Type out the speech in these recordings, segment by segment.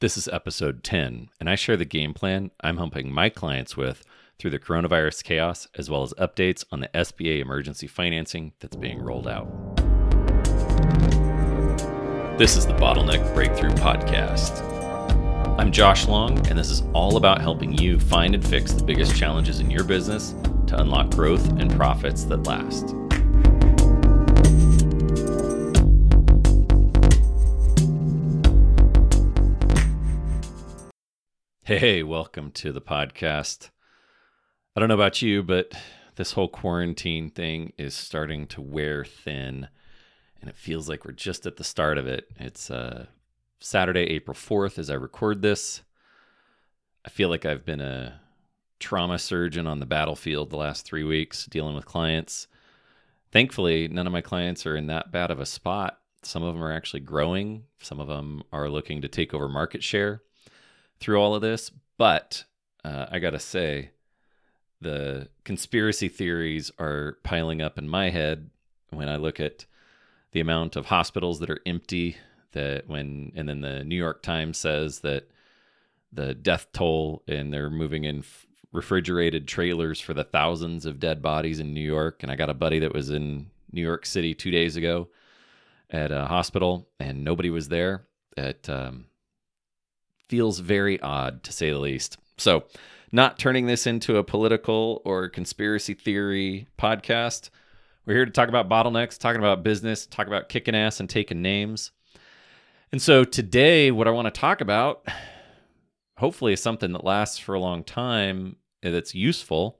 This is episode 10, and I share the game plan I'm helping my clients with through the coronavirus chaos, as well as updates on the SBA emergency financing that's being rolled out. This is the Bottleneck Breakthrough Podcast. I'm Josh Long, and this is all about helping you find and fix the biggest challenges in your business to unlock growth and profits that last. Hey, welcome to the podcast. I don't know about you, but this whole quarantine thing is starting to wear thin, and it feels like we're just at the start of it. It's uh, Saturday, April 4th, as I record this. I feel like I've been a trauma surgeon on the battlefield the last three weeks dealing with clients. Thankfully, none of my clients are in that bad of a spot. Some of them are actually growing, some of them are looking to take over market share through all of this. But uh, I got to say, the conspiracy theories are piling up in my head when I look at the amount of hospitals that are empty. That when, and then the New York Times says that the death toll and they're moving in refrigerated trailers for the thousands of dead bodies in New York. And I got a buddy that was in New York City two days ago at a hospital and nobody was there. At um, feels very odd to say the least. So, not turning this into a political or conspiracy theory podcast. We're here to talk about bottlenecks, talking about business, talk about kicking ass and taking names. And so today, what I want to talk about, hopefully, is something that lasts for a long time that's useful,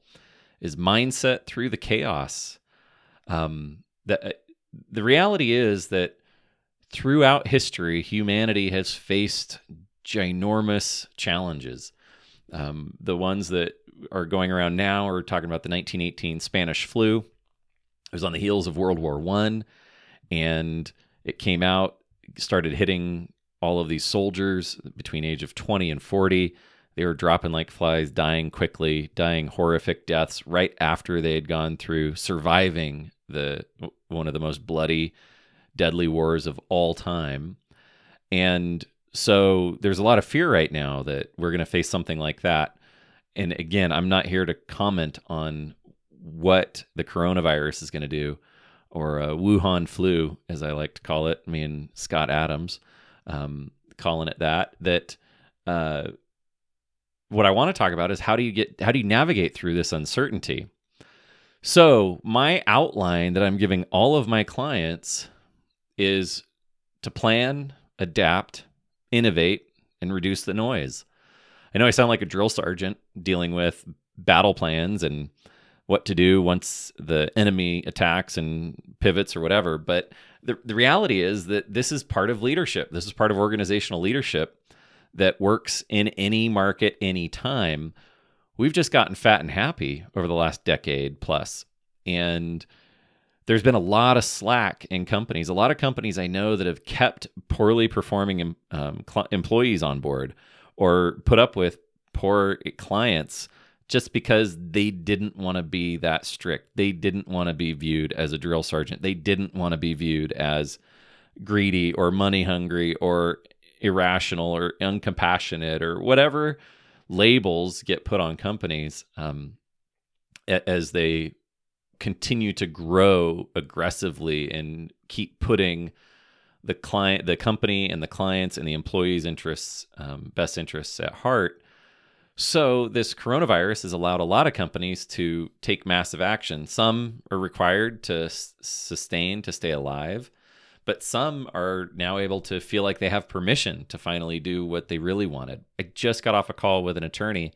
is mindset through the chaos. Um, the, the reality is that throughout history, humanity has faced ginormous challenges. Um, the ones that are going around now are talking about the 1918 Spanish flu. It was on the heels of World War One, and it came out, started hitting all of these soldiers between age of 20 and 40. They were dropping like flies, dying quickly, dying horrific deaths right after they had gone through surviving the one of the most bloody, deadly wars of all time. And so there's a lot of fear right now that we're going to face something like that. And again, I'm not here to comment on what the coronavirus is going to do or a Wuhan flu, as I like to call it. Me and Scott Adams um, calling it that. That uh, what I want to talk about is how do you get how do you navigate through this uncertainty? So my outline that I'm giving all of my clients is to plan, adapt, innovate, and reduce the noise. I know I sound like a drill sergeant dealing with battle plans and what to do once the enemy attacks and pivots or whatever. But the, the reality is that this is part of leadership. This is part of organizational leadership that works in any market, any time. We've just gotten fat and happy over the last decade plus. And there's been a lot of slack in companies. A lot of companies I know that have kept poorly performing um, cl- employees on board or put up with poor clients just because they didn't want to be that strict. They didn't want to be viewed as a drill sergeant. They didn't want to be viewed as greedy or money hungry or irrational or uncompassionate or whatever labels get put on companies um, as they continue to grow aggressively and keep putting the client, the company, and the clients and the employees' interests, um, best interests at heart. So this coronavirus has allowed a lot of companies to take massive action. Some are required to s- sustain to stay alive, but some are now able to feel like they have permission to finally do what they really wanted. I just got off a call with an attorney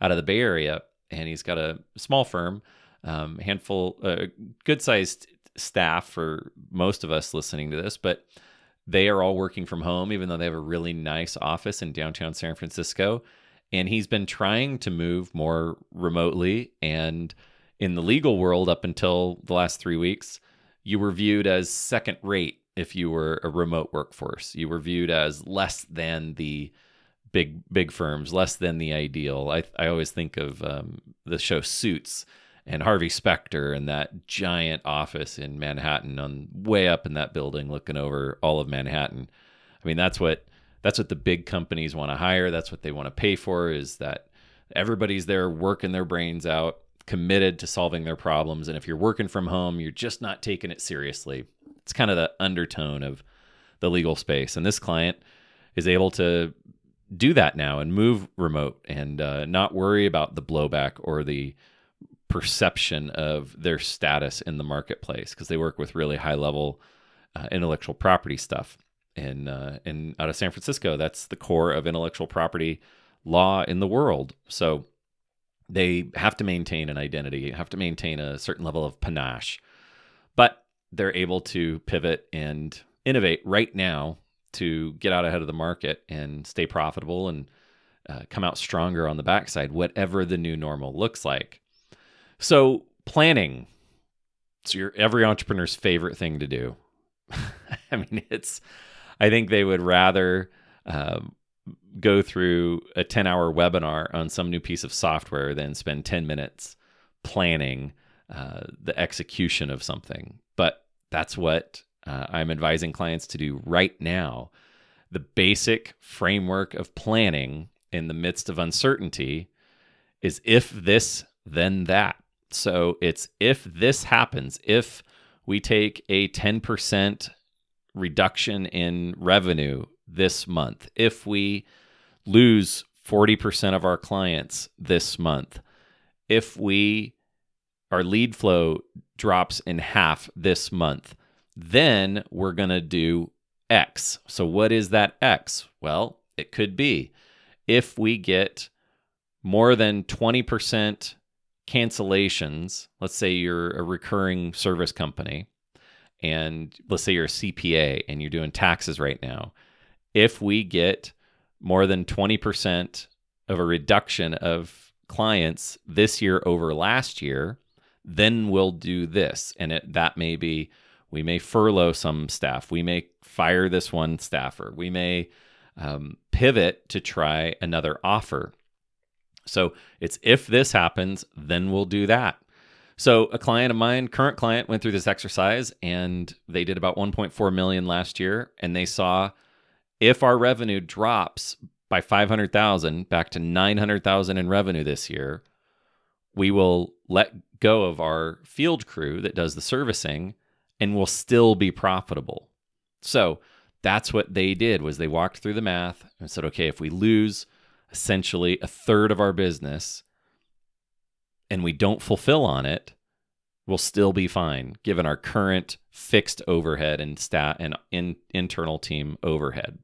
out of the Bay Area, and he's got a small firm um, handful, uh, good sized staff for most of us listening to this, but they are all working from home, even though they have a really nice office in downtown San Francisco. And he's been trying to move more remotely. And in the legal world, up until the last three weeks, you were viewed as second rate if you were a remote workforce. You were viewed as less than the big big firms, less than the ideal. I I always think of um, the show Suits and Harvey Specter and that giant office in Manhattan on way up in that building looking over all of Manhattan. I mean, that's what That's what the big companies want to hire. That's what they want to pay for is that everybody's there working their brains out, committed to solving their problems. And if you're working from home, you're just not taking it seriously. It's kind of the undertone of the legal space. And this client is able to do that now and move remote and uh, not worry about the blowback or the perception of their status in the marketplace because they work with really high level uh, intellectual property stuff. And uh, in out of San Francisco, that's the core of intellectual property law in the world. So they have to maintain an identity, have to maintain a certain level of panache, but they're able to pivot and innovate right now to get out ahead of the market and stay profitable and uh, come out stronger on the backside, whatever the new normal looks like. So, planning. It's your every entrepreneur's favorite thing to do. I mean, it's. I think they would rather uh, go through a ten-hour webinar on some new piece of software than spend ten minutes planning uh, the execution of something. But that's what uh, I'm advising clients to do right now. The basic framework of planning in the midst of uncertainty is if this, then that. So it's if this happens, if we take a 10% reduction in revenue this month, if we lose 40% of our clients this month, if we our lead flow drops in half this month, then we're going to do X. So, what is that X? Well, it could be if we get more than 20% cancellations, let's say you're a recurring service company, and let's say you're a CPA and you're doing taxes right now, if we get more than 20% of a reduction of clients this year over last year, then we'll do this. And it, that may be we may furlough some staff. We may fire this one staffer. We may um, pivot to try another offer. So it's if this happens, then we'll do that. So a client of mine, current client, went through this exercise and they did about 1.4 million last year, and they saw if our revenue drops by 500,000 back to 900,000 in revenue this year, we will let go of our field crew that does the servicing and we'll still be profitable. So that's what they did was they walked through the math and said, okay, if we lose essentially a third of our business and we don't fulfill on it, we'll still be fine given our current fixed overhead and stat and in, internal team overhead.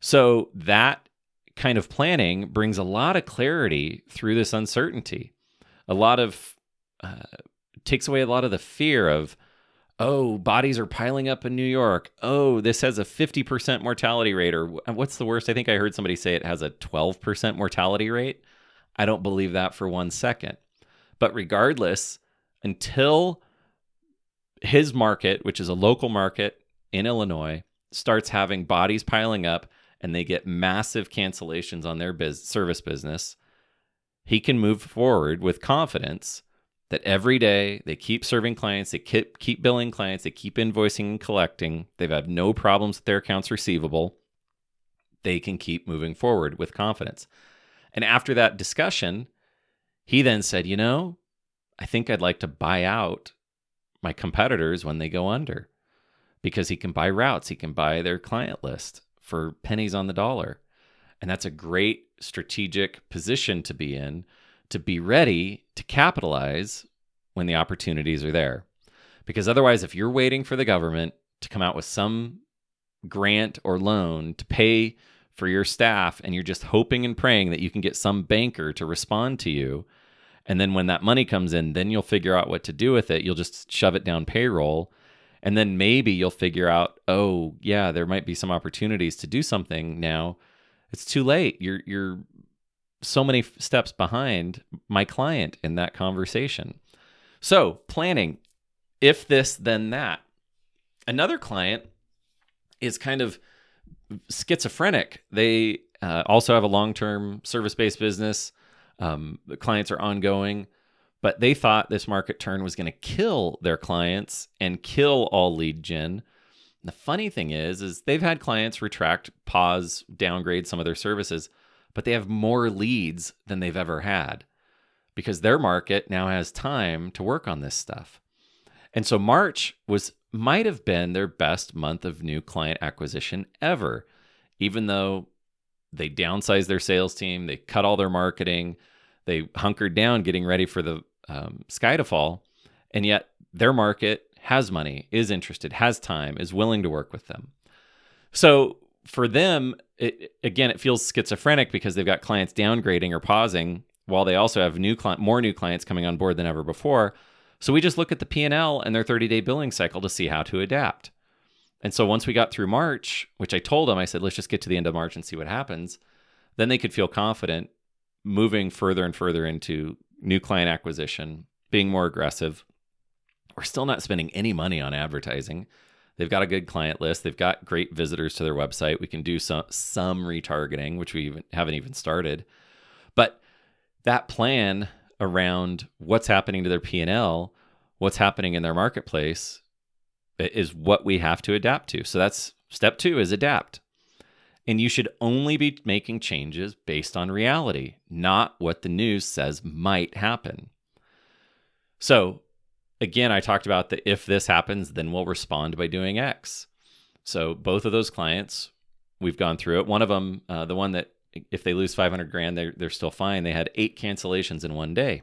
So that kind of planning brings a lot of clarity through this uncertainty. A lot of uh, takes away a lot of the fear of oh, bodies are piling up in New York. Oh, this has a 50% mortality rate. Or what's the worst? I think I heard somebody say it has a 12% mortality rate. I don't believe that for one second. But regardless, until his market, which is a local market in Illinois, starts having bodies piling up and they get massive cancellations on their biz- service business, he can move forward with confidence that every day they keep serving clients, they keep, keep billing clients, they keep invoicing and collecting, they've had no problems with their accounts receivable, they can keep moving forward with confidence. And after that discussion, he then said, You know, I think I'd like to buy out my competitors when they go under because he can buy routes, he can buy their client list for pennies on the dollar. And that's a great strategic position to be in to be ready to capitalize when the opportunities are there. Because otherwise, if you're waiting for the government to come out with some grant or loan to pay for your staff and you're just hoping and praying that you can get some banker to respond to you, and then when that money comes in, then you'll figure out what to do with it. You'll just shove it down payroll. And then maybe you'll figure out, oh, yeah, there might be some opportunities to do something now. It's too late. You're you're so many steps behind my client in that conversation. So, planning if this, then that. Another client is kind of schizophrenic. They uh, also have a long term service based business. Um, the clients are ongoing, but they thought this market turn was going to kill their clients and kill all lead gen The funny thing is, is they've had clients retract, pause, downgrade some of their services, but they have more leads than they've ever had because their market now has time to work on this stuff. And so March was might have been their best month of new client acquisition ever, even though they downsized their sales team, they cut all their marketing, they hunkered down getting ready for the um, sky to fall, and yet their market has money, is interested, has time, is willing to work with them. So for them, it, again, it feels schizophrenic because they've got clients downgrading or pausing while they also have new more new clients coming on board than ever before. So we just look at the P&L and their 30-day billing cycle to see how to adapt. And so once we got through March, which I told them, I said, let's just get to the end of March and see what happens. Then they could feel confident moving further and further into new client acquisition, being more aggressive. We're still not spending any money on advertising. They've got a good client list. They've got great visitors to their website. We can do some some retargeting, which we even, haven't even started. But that plan around what's happening to their P&L, what's happening in their marketplace is what we have to adapt to. So that's step 2 is adapt. And you should only be making changes based on reality, not what the news says might happen. So, again, I talked about the if this happens, then we'll respond by doing X. So, both of those clients, we've gone through it. One of them, uh, the one that if they lose 500 grand, they're, they're still fine. They had eight cancellations in one day.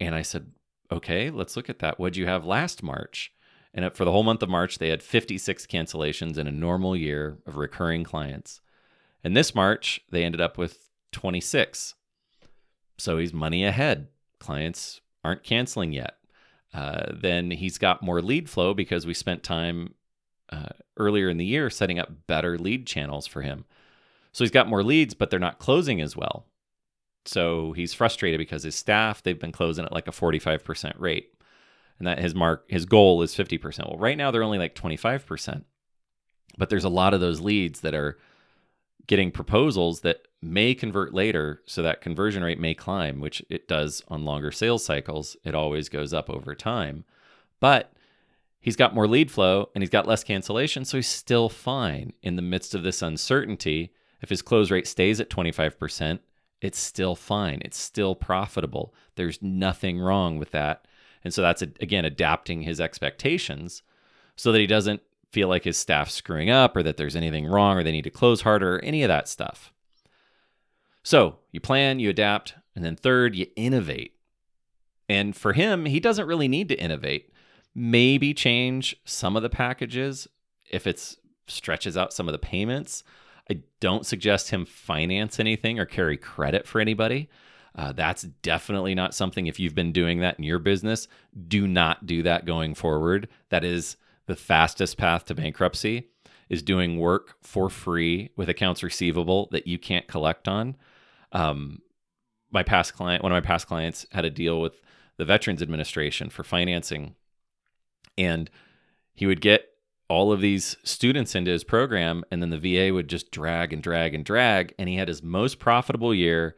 And I said, okay, let's look at that. What'd you have last March? And for the whole month of March, they had 56 cancellations in a normal year of recurring clients. And this March, they ended up with 26. So he's money ahead. Clients aren't canceling yet. Uh, then he's got more lead flow because we spent time uh, earlier in the year setting up better lead channels for him. So he's got more leads, but they're not closing as well. So he's frustrated because his staff, they've been closing at like a 45% rate and that his mark his goal is 50%. Well, right now they're only like 25%. But there's a lot of those leads that are getting proposals that may convert later, so that conversion rate may climb, which it does on longer sales cycles. It always goes up over time. But he's got more lead flow and he's got less cancellation, so he's still fine in the midst of this uncertainty. If his close rate stays at 25%, it's still fine. It's still profitable. There's nothing wrong with that. And so that's, again, adapting his expectations so that he doesn't feel like his staff's screwing up or that there's anything wrong or they need to close harder or any of that stuff. So you plan, you adapt, and then third, you innovate. And for him, he doesn't really need to innovate. Maybe change some of the packages if it stretches out some of the payments. I don't suggest him finance anything or carry credit for anybody. Uh, that's definitely not something, if you've been doing that in your business, do not do that going forward. That is the fastest path to bankruptcy is doing work for free with accounts receivable that you can't collect on. Um, my past client, one of my past clients had a deal with the Veterans Administration for financing, and he would get all of these students into his program, and then the VA would just drag and drag and drag, and he had his most profitable year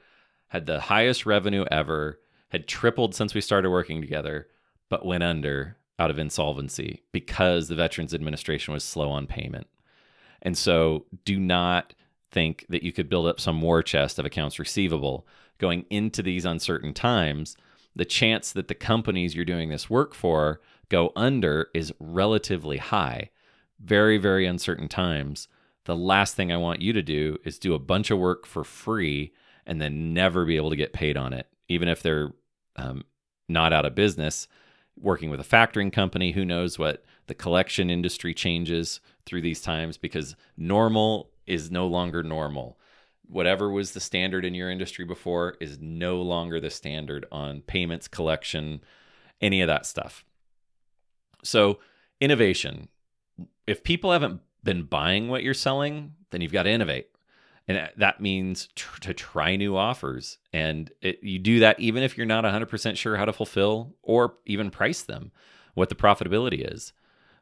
had the highest revenue ever, had tripled since we started working together, but went under out of insolvency because the Veterans Administration was slow on payment. And so do not think that you could build up some war chest of accounts receivable going into these uncertain times. The chance that the companies you're doing this work for go under is relatively high. Very, very uncertain times. The last thing I want you to do is do a bunch of work for free and then never be able to get paid on it, even if they're um, not out of business. Working with a factoring company, who knows what the collection industry changes through these times because normal is no longer normal. Whatever was the standard in your industry before is no longer the standard on payments, collection, any of that stuff. So, innovation. If people haven't been buying what you're selling, then you've got to innovate and that means tr- to try new offers and it, you do that even if you're not 100% sure how to fulfill or even price them what the profitability is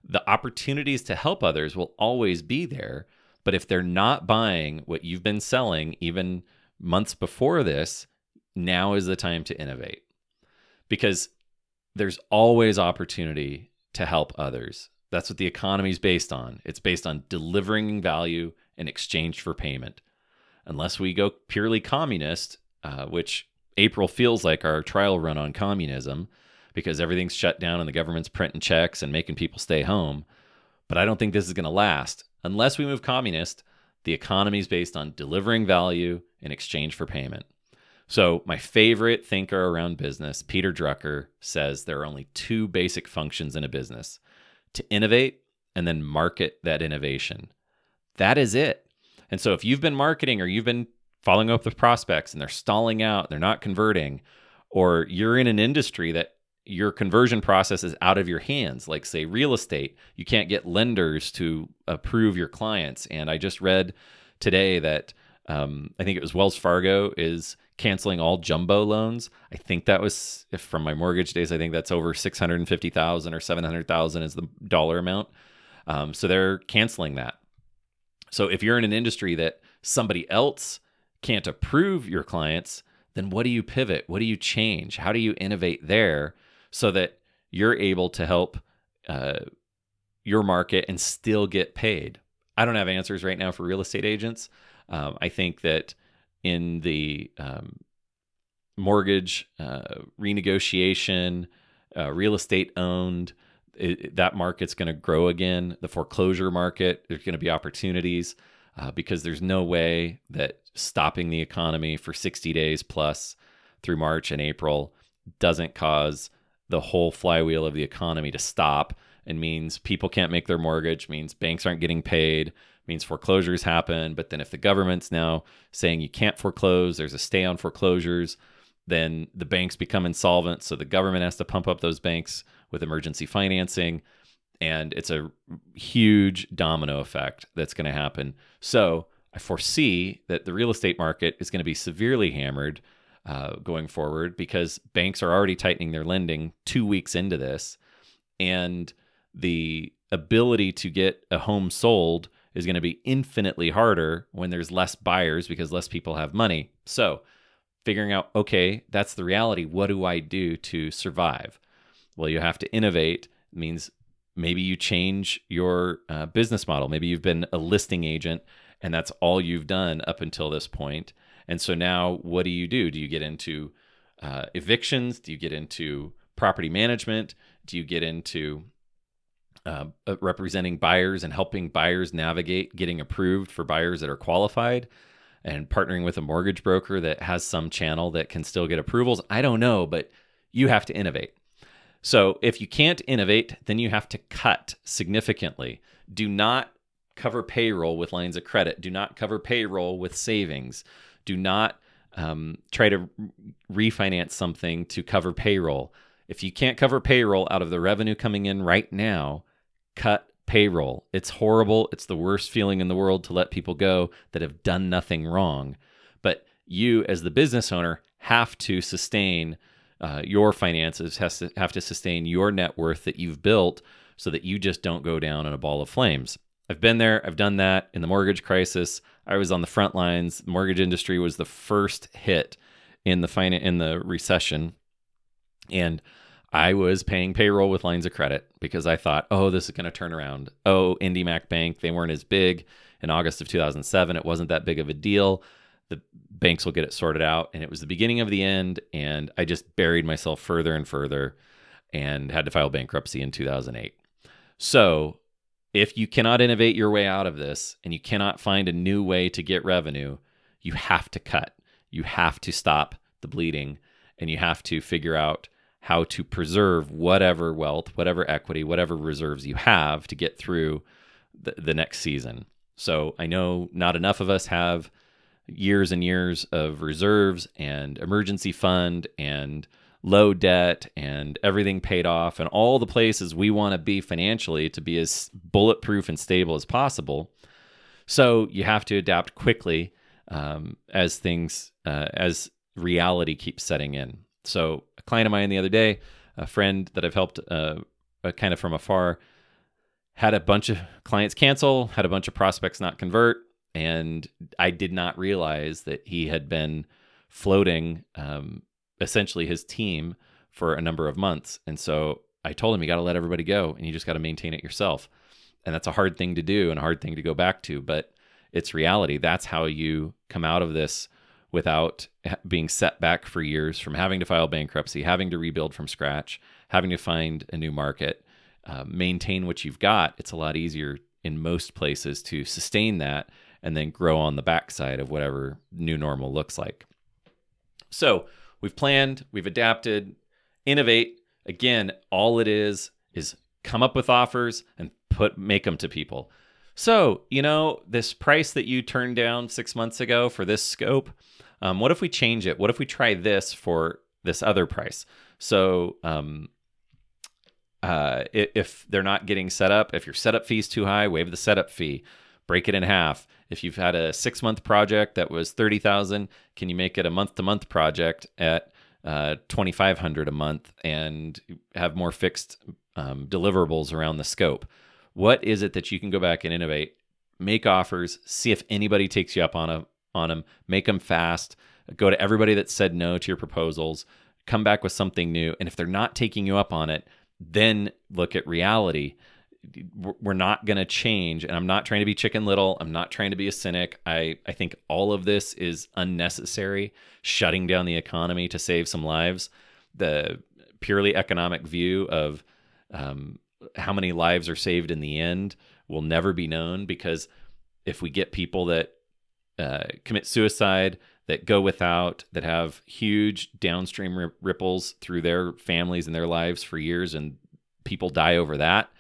the opportunities to help others will always be there but if they're not buying what you've been selling even months before this now is the time to innovate because there's always opportunity to help others That's what the economy is based on. It's based on delivering value in exchange for payment. Unless we go purely communist, uh, which April feels like our trial run on communism because everything's shut down and the government's printing checks and making people stay home. But I don't think this is going to last. Unless we move communist, the economy is based on delivering value in exchange for payment. So, my favorite thinker around business, Peter Drucker, says there are only two basic functions in a business to innovate and then market that innovation. That is it. And so, if you've been marketing or you've been following up with prospects and they're stalling out, they're not converting, or you're in an industry that your conversion process is out of your hands, like say real estate, you can't get lenders to approve your clients. And I just read today that um, I think it was Wells Fargo is canceling all jumbo loans. I think that was if from my mortgage days. I think that's over six hundred and fifty thousand or seven hundred thousand is the dollar amount. Um, so they're canceling that. So if you're in an industry that somebody else can't approve your clients, then what do you pivot? What do you change? How do you innovate there so that you're able to help uh, your market and still get paid? I don't have answers right now for real estate agents. Um, I think that in the um, mortgage uh, renegotiation, uh, real estate owned, it, that market's going to grow again. The foreclosure market, there's going to be opportunities uh, because there's no way that stopping the economy for 60 days plus through March and April doesn't cause the whole flywheel of the economy to stop and means people can't make their mortgage, means banks aren't getting paid, means foreclosures happen. But then if the government's now saying you can't foreclose, there's a stay on foreclosures, then the banks become insolvent. So the government has to pump up those banks with emergency financing. And it's a huge domino effect that's going to happen. So I foresee that the real estate market is going to be severely hammered uh, going forward because banks are already tightening their lending two weeks into this. And the ability to get a home sold is going to be infinitely harder when there's less buyers because less people have money. So, figuring out, okay, that's the reality. What do I do to survive? Well, you have to innovate. It means maybe you change your uh, business model. Maybe you've been a listing agent and that's all you've done up until this point. And so now, what do you do? Do you get into uh, evictions? Do you get into property management? Do you get into uh, uh, representing buyers and helping buyers navigate getting approved for buyers that are qualified and partnering with a mortgage broker that has some channel that can still get approvals. I don't know, but you have to innovate. So if you can't innovate, then you have to cut significantly. Do not cover payroll with lines of credit. Do not cover payroll with savings. Do not um, try to refinance something to cover payroll. If you can't cover payroll out of the revenue coming in right now, cut payroll. It's horrible. It's the worst feeling in the world to let people go that have done nothing wrong. But you, as the business owner, have to sustain uh, your finances, has to have to sustain your net worth that you've built so that you just don't go down in a ball of flames. I've been there. I've done that in the mortgage crisis. I was on the front lines. The mortgage industry was the first hit in the fin- in the recession, and I was paying payroll with lines of credit because I thought, oh, this is going to turn around. Oh, IndyMac Bank, they weren't as big in August of 2007. It wasn't that big of a deal. The banks will get it sorted out. And it was the beginning of the end. And I just buried myself further and further and had to file bankruptcy in 2008. So if you cannot innovate your way out of this and you cannot find a new way to get revenue, you have to cut. You have to stop the bleeding and you have to figure out how to preserve whatever wealth, whatever equity, whatever reserves you have to get through the, the next season. So I know not enough of us have years and years of reserves and emergency fund and low debt and everything paid off and all the places we want to be financially to be as bulletproof and stable as possible. So you have to adapt quickly um, as things, uh, as reality keeps setting in. So a client of mine the other day, a friend that I've helped uh, uh, kind of from afar, had a bunch of clients cancel, had a bunch of prospects not convert, and I did not realize that he had been floating um, essentially his team for a number of months. And so I told him you got to let everybody go and you just got to maintain it yourself. And that's a hard thing to do and a hard thing to go back to, but it's reality. That's how you come out of this without being set back for years from having to file bankruptcy, having to rebuild from scratch, having to find a new market, uh, maintain what you've got. It's a lot easier in most places to sustain that and then grow on the backside of whatever new normal looks like. So we've planned, we've adapted, innovate. Again, all it is is come up with offers and put make them to people. So, you know, this price that you turned down six months ago for this scope, um, what if we change it? What if we try this for this other price? So, um, uh, if they're not getting set up, if your setup fee is too high, waive the setup fee, break it in half. If you've had a six month project that was thirty thousand, can you make it a month to month project at uh, twenty five hundred a month and have more fixed um, deliverables around the scope? What is it that you can go back and innovate, make offers, see if anybody takes you up on a on them, make them fast, go to everybody that said no to your proposals, come back with something new. And if they're not taking you up on it, then look at reality. We're not going to change. And I'm not trying to be chicken little. I'm not trying to be a cynic. I, I think all of this is unnecessary, shutting down the economy to save some lives. The purely economic view of um, how many lives are saved in the end will never be known because if we get people that uh, commit suicide, that go without, that have huge downstream ripples through their families and their lives for years, and people die over that.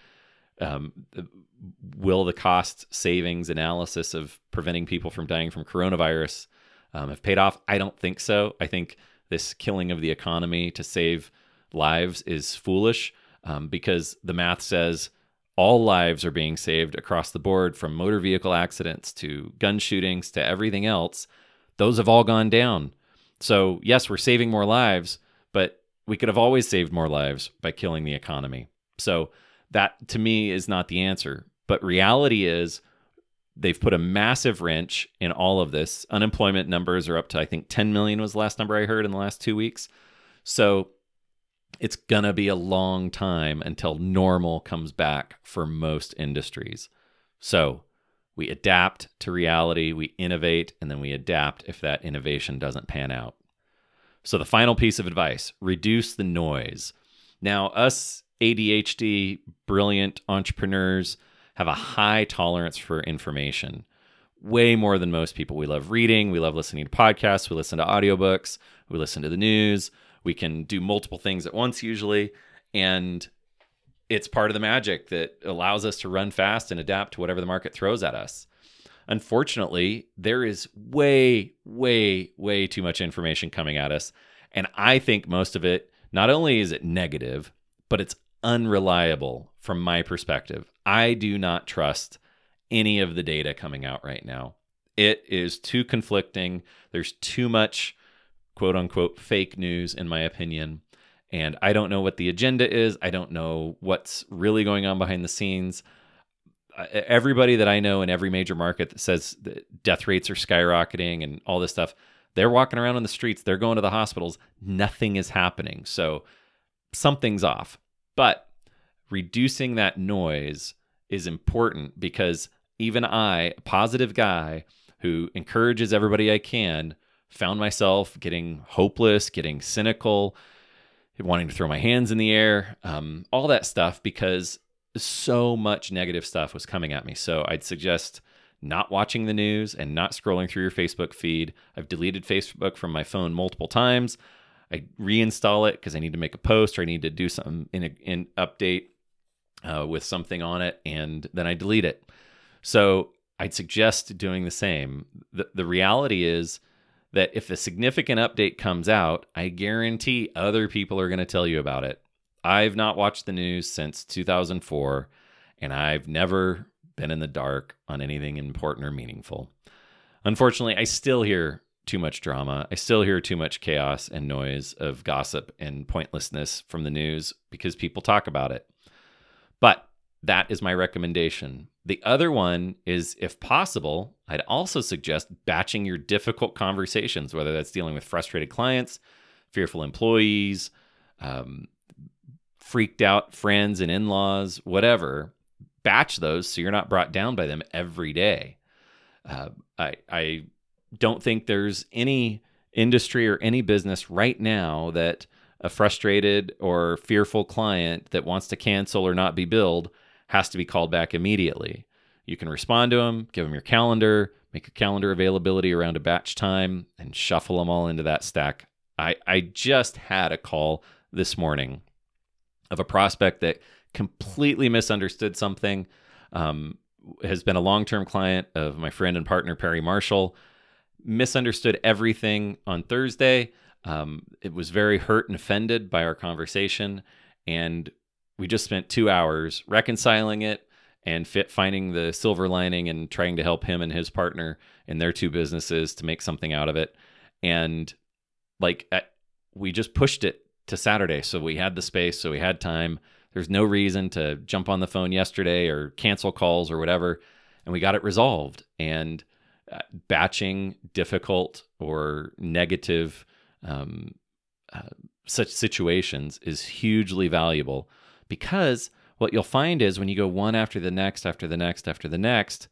Um, will the cost savings analysis of preventing people from dying from coronavirus um, have paid off? I don't think so. I think this killing of the economy to save lives is foolish um, because the math says all lives are being saved across the board from motor vehicle accidents to gun shootings to everything else. Those have all gone down. So, yes, we're saving more lives, but we could have always saved more lives by killing the economy. So, that to me is not the answer. But reality is, they've put a massive wrench in all of this. Unemployment numbers are up to, I think, 10 million was the last number I heard in the last two weeks. So, it's going to be a long time until normal comes back for most industries. So we adapt to reality, we innovate, and then we adapt if that innovation doesn't pan out. So the final piece of advice reduce the noise. Now, us ADHD, brilliant entrepreneurs have a high tolerance for information, way more than most people. We love reading, we love listening to podcasts, we listen to audiobooks, we listen to the news we can do multiple things at once usually. And it's part of the magic that allows us to run fast and adapt to whatever the market throws at us. Unfortunately, there is way, way, way too much information coming at us. And I think most of it, not only is it negative, but it's unreliable from my perspective. I do not trust any of the data coming out right now. It is too conflicting. There's too much quote unquote fake news, in my opinion. And I don't know what the agenda is. I don't know what's really going on behind the scenes. Everybody that I know in every major market that says that death rates are skyrocketing and all this stuff, they're walking around on the streets, they're going to the hospitals, nothing is happening. So something's off. But reducing that noise is important because even I, a positive guy who encourages everybody I can, found myself getting hopeless, getting cynical, wanting to throw my hands in the air, um, all that stuff because so much negative stuff was coming at me. So I'd suggest not watching the news and not scrolling through your Facebook feed. I've deleted Facebook from my phone multiple times. I reinstall it because I need to make a post or I need to do something in an update uh, with something on it, and then I delete it. So I'd suggest doing the same. The, the reality is that if a significant update comes out, I guarantee other people are going to tell you about it. I've not watched the news since 2004, and I've never been in the dark on anything important or meaningful. Unfortunately, I still hear too much drama. I still hear too much chaos and noise of gossip and pointlessness from the news because people talk about it. But that is my recommendation. The other one is, if possible, I'd also suggest batching your difficult conversations, whether that's dealing with frustrated clients, fearful employees, um, freaked out friends and in laws, whatever. Batch those so you're not brought down by them every day. Uh, I, I don't think there's any industry or any business right now that a frustrated or fearful client that wants to cancel or not be billed has to be called back immediately. You can respond to them, give them your calendar, make a calendar availability around a batch time, and shuffle them all into that stack. I, I just had a call this morning of a prospect that completely misunderstood something. Um, has been a long term client of my friend and partner, Perry Marshall. Misunderstood everything on Thursday. Um, it was very hurt and offended by our conversation. And we just spent two hours reconciling it and fit, finding the silver lining and trying to help him and his partner in their two businesses to make something out of it. And like, we just pushed it to Saturday. So we had the space, so we had time. There's no reason to jump on the phone yesterday or cancel calls or whatever. And we got it resolved. And batching difficult or negative um, uh, such situations is hugely valuable because what you'll find is when you go one after the next, after the next, after the next,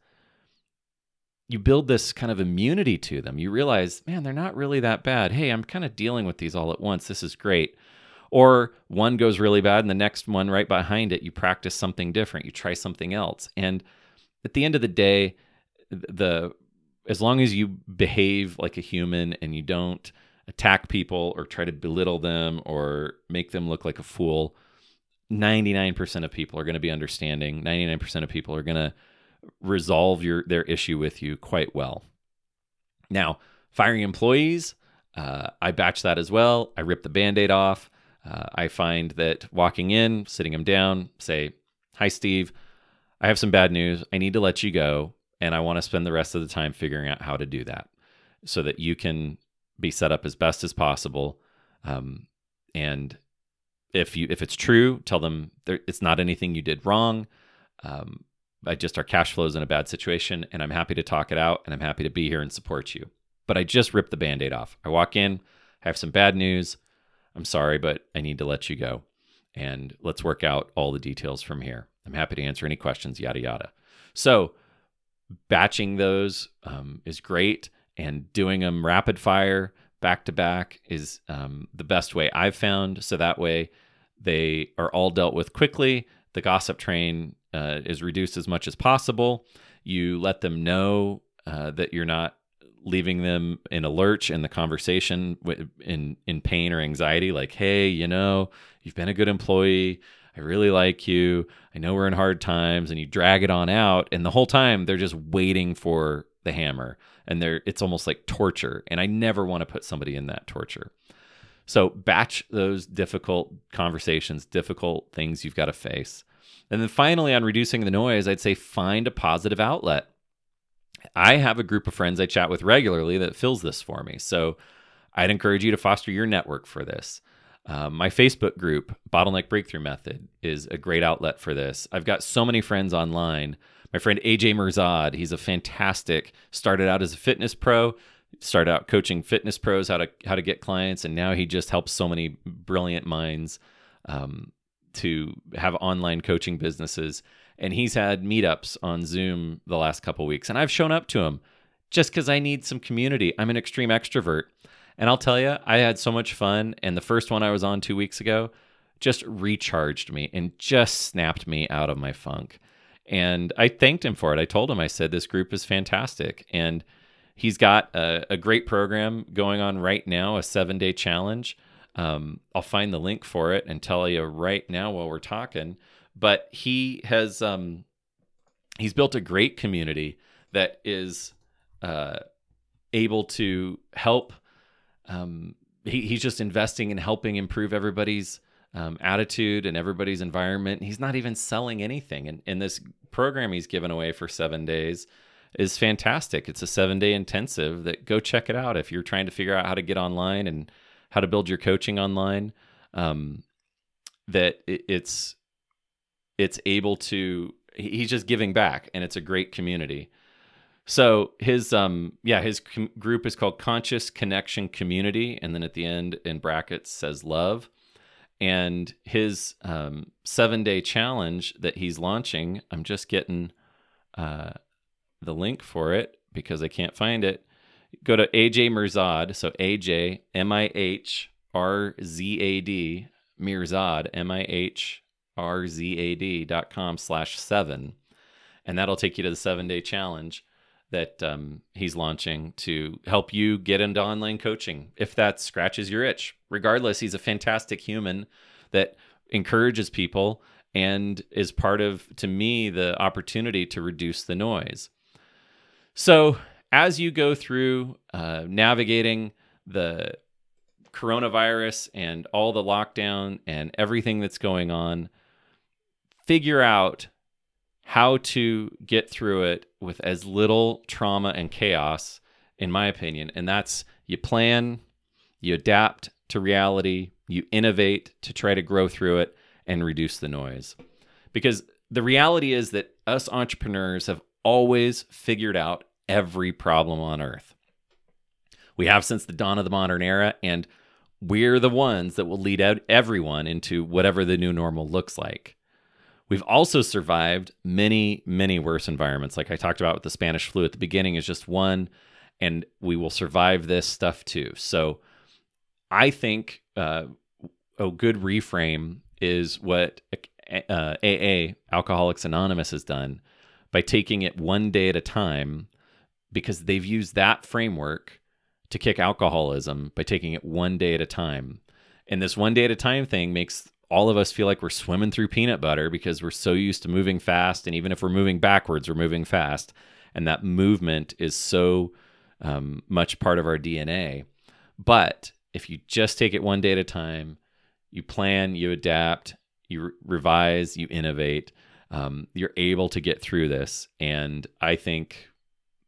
you build this kind of immunity to them. You realize, man, they're not really that bad. Hey, I'm kind of dealing with these all at once. This is great. Or one goes really bad and the next one right behind it, you practice something different. You try something else. And at the end of the day, the as long as you behave like a human and you don't attack people or try to belittle them or make them look like a fool, 99% of people are going to be understanding. 99% of people are going to resolve your their issue with you quite well. Now, firing employees, uh, I batch that as well. I rip the band aid off. Uh, I find that walking in, sitting him down, say, Hi, Steve. I have some bad news. I need to let you go. And I want to spend the rest of the time figuring out how to do that so that you can be set up as best as possible. Um, and if you if it's true, tell them there, it's not anything you did wrong. Um, I just our cash flow is in a bad situation, and I'm happy to talk it out, and I'm happy to be here and support you. But I just ripped the band-aid off. I walk in, I have some bad news. I'm sorry, but I need to let you go, and let's work out all the details from here. I'm happy to answer any questions, yada yada. So, batching those um, is great, and doing them rapid fire back to back is um, the best way I've found. So that way, they are all dealt with quickly. The gossip train uh, is reduced as much as possible. You let them know uh, that you're not leaving them in a lurch in the conversation in in pain or anxiety like hey you know you've been a good employee i really like you i know we're in hard times and you drag it on out and the whole time they're just waiting for the hammer and they're it's almost like torture and i never want to put somebody in that torture so batch those difficult conversations difficult things you've got to face and then finally, on reducing the noise, I'd say find a positive outlet. I have a group of friends I chat with regularly that fills this for me. So I'd encourage you to foster your network for this. Um, my Facebook group, Bottleneck Breakthrough Method, is a great outlet for this. I've got so many friends online. My friend AJ Mihrzad, he's a fantastic, started out as a fitness pro, started out coaching fitness pros how to how to get clients, and now he just helps so many brilliant minds um, to have online coaching businesses and he's had meetups on Zoom the last couple weeks and I've shown up to him just cuz I need some community. I'm an extreme extrovert. And I'll tell you, I had so much fun and the first one I was on 2 weeks ago just recharged me and just snapped me out of my funk. And I thanked him for it. I told him I said this group is fantastic and he's got a, a great program going on right now, a 7-day challenge um, I'll find the link for it and tell you right now while we're talking. But he has um, he's built a great community that is uh, able to help. Um, he, he's just investing in helping improve everybody's um, attitude and everybody's environment. He's not even selling anything. And, and this program he's given away for seven days is fantastic. It's a seven day intensive that go check it out if you're trying to figure out how to get online and how to build your coaching online um, that it, it's it's able to he's just giving back and it's a great community so his um yeah his com- group is called conscious connection community and then at the end in brackets says love And his um, seven day challenge that he's launching, I'm just getting uh, the link for it because I can't find it. Go to AJ Mihrzad. So AJ, M I H R Z A D, Mihrzad, M I H R Z A D dot com slash seven. And that'll take you to the seven day challenge that um, he's launching to help you get into online coaching if that scratches your itch. Regardless, he's a fantastic human that encourages people and is part of, to me, the opportunity to reduce the noise. So, as you go through uh, navigating the coronavirus and all the lockdown and everything that's going on, figure out how to get through it with as little trauma and chaos, in my opinion. And that's you plan, you adapt to reality, you innovate to try to grow through it and reduce the noise. Because the reality is that us entrepreneurs have always figured out every problem on earth. We have since the dawn of the modern era, and we're the ones that will lead out everyone into whatever the new normal looks like. We've also survived many, many worse environments. Like I talked about with the Spanish flu at the beginning, is just one, and we will survive this stuff too. So I think uh, a good reframe is what uh, AA, Alcoholics Anonymous, has done by taking it one day at a time because they've used that framework to kick alcoholism by taking it one day at a time. And this one day at a time thing makes all of us feel like we're swimming through peanut butter because we're so used to moving fast. And even if we're moving backwards, we're moving fast. And that movement is so um, much part of our DNA. But if you just take it one day at a time, you plan, you adapt, you re- revise, you innovate, um, you're able to get through this. And I think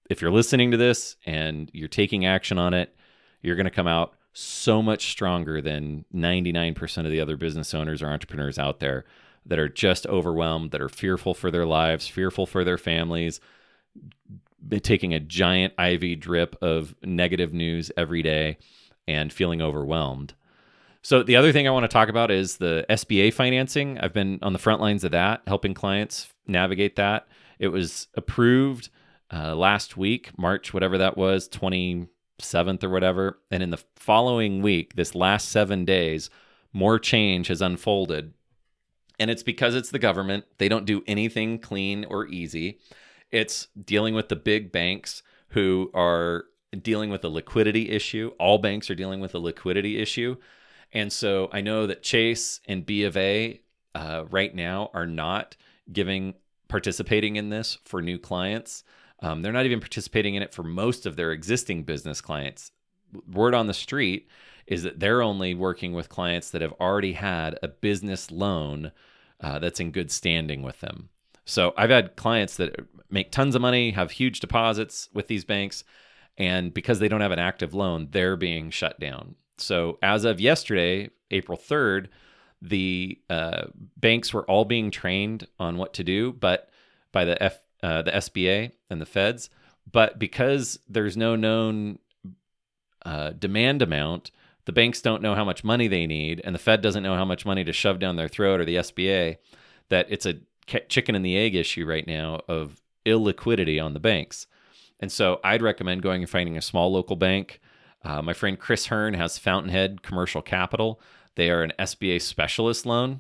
if you're listening to this and you're taking action on it, you're going to come out so much stronger than 99% of the other business owners or entrepreneurs out there that are just overwhelmed, that are fearful for their lives, fearful for their families, taking a giant IV drip of negative news every day and feeling overwhelmed. So, the other thing I want to talk about is the SBA financing. I've been on the front lines of that, helping clients navigate that. It was approved uh, last week, March, whatever that was, 20, 7th or whatever. And in the following week, this last seven days, more change has unfolded. And it's because it's the government. They don't do anything clean or easy. It's dealing with the big banks who are dealing with a liquidity issue. All banks are dealing with a liquidity issue. And so I know that Chase and B of A uh, right now are not giving participating in this for new clients. Um, they're not even participating in it for most of their existing business clients. Word on the street is that they're only working with clients that have already had a business loan uh, that's in good standing with them. So I've had clients that make tons of money, have huge deposits with these banks, and because they don't have an active loan, they're being shut down. So as of yesterday, April 3rd, the uh, banks were all being trained on what to do, but by the F, uh, the SBA and the feds. But because there's no known uh, demand amount, the banks don't know how much money they need, and the Fed doesn't know how much money to shove down their throat, or the SBA, that it's a chicken and the egg issue right now of illiquidity on the banks. And so I'd recommend going and finding a small local bank. Uh, my friend Chris Hurn has Fountainhead Commercial Capital. They are an SBA specialist loan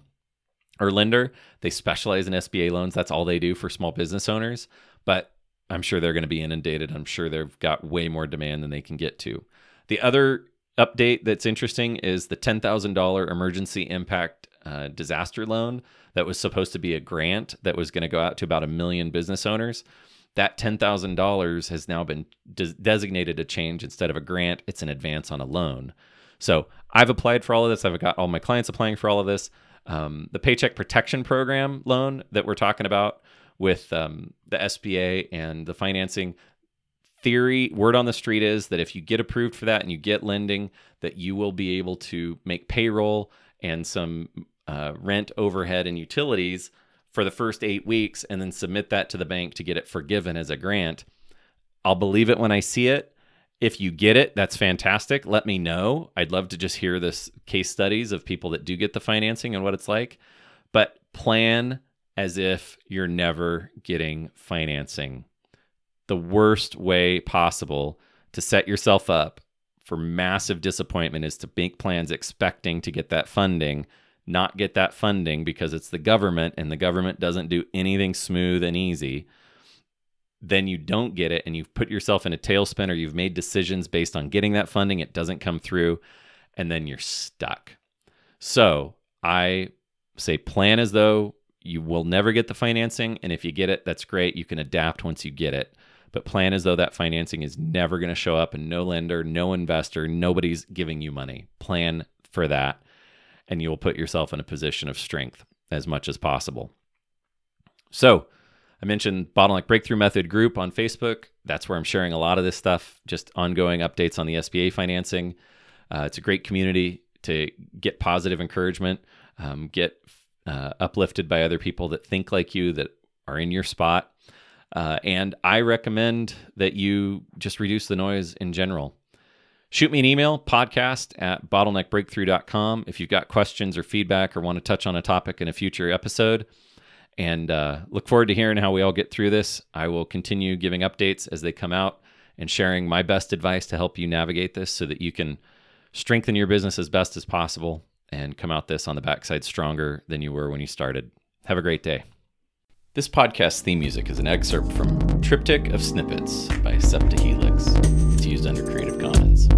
or lender. They specialize in SBA loans. That's all they do for small business owners. But I'm sure they're going to be inundated. I'm sure they've got way more demand than they can get to. The other update that's interesting is the $10,000 emergency impact uh, disaster loan that was supposed to be a grant that was going to go out to about a million business owners. That $10,000 has now been de- designated a change instead of a grant, it's an advance on a loan. So I've applied for all of this. I've got all my clients applying for all of this. Um, the Paycheck Protection Program loan that we're talking about with um, the SBA and the financing theory, word on the street is that if you get approved for that and you get lending, that you will be able to make payroll and some uh, rent, overhead, and utilities for the first eight weeks and then submit that to the bank to get it forgiven as a grant. I'll believe it when I see it. If you get it, that's fantastic. Let me know. I'd love to just hear this case studies of people that do get the financing and what it's like. But plan as if you're never getting financing. The worst way possible to set yourself up for massive disappointment is to make plans expecting to get that funding, not get that funding because it's the government and the government doesn't do anything smooth and easy. Then you don't get it and you've put yourself in a tailspin or you've made decisions based on getting that funding, it doesn't come through, and then you're stuck. So I say plan as though you will never get the financing. And if you get it, that's great. You can adapt once you get it. But plan as though that financing is never going to show up and no lender, no investor, nobody's giving you money. Plan for that. And you will put yourself in a position of strength as much as possible. So, I mentioned Bottleneck Breakthrough Method group on Facebook. That's where I'm sharing a lot of this stuff, just ongoing updates on the SBA financing. Uh, it's a great community to get positive encouragement, um, get uh, uplifted by other people that think like you, that are in your spot. Uh, and I recommend that you just reduce the noise in general. Shoot me an email, podcast at bottleneckbreakthrough.com, if you've got questions or feedback or want to touch on a topic in a future episode. And uh, look forward to hearing how we all get through this. I will continue giving updates as they come out and sharing my best advice to help you navigate this so that you can strengthen your business as best as possible and come out this on the backside stronger than you were when you started. Have a great day. This podcast theme music is an excerpt from Triptych of Snippets by Septahelix. It's used under Creative Commons.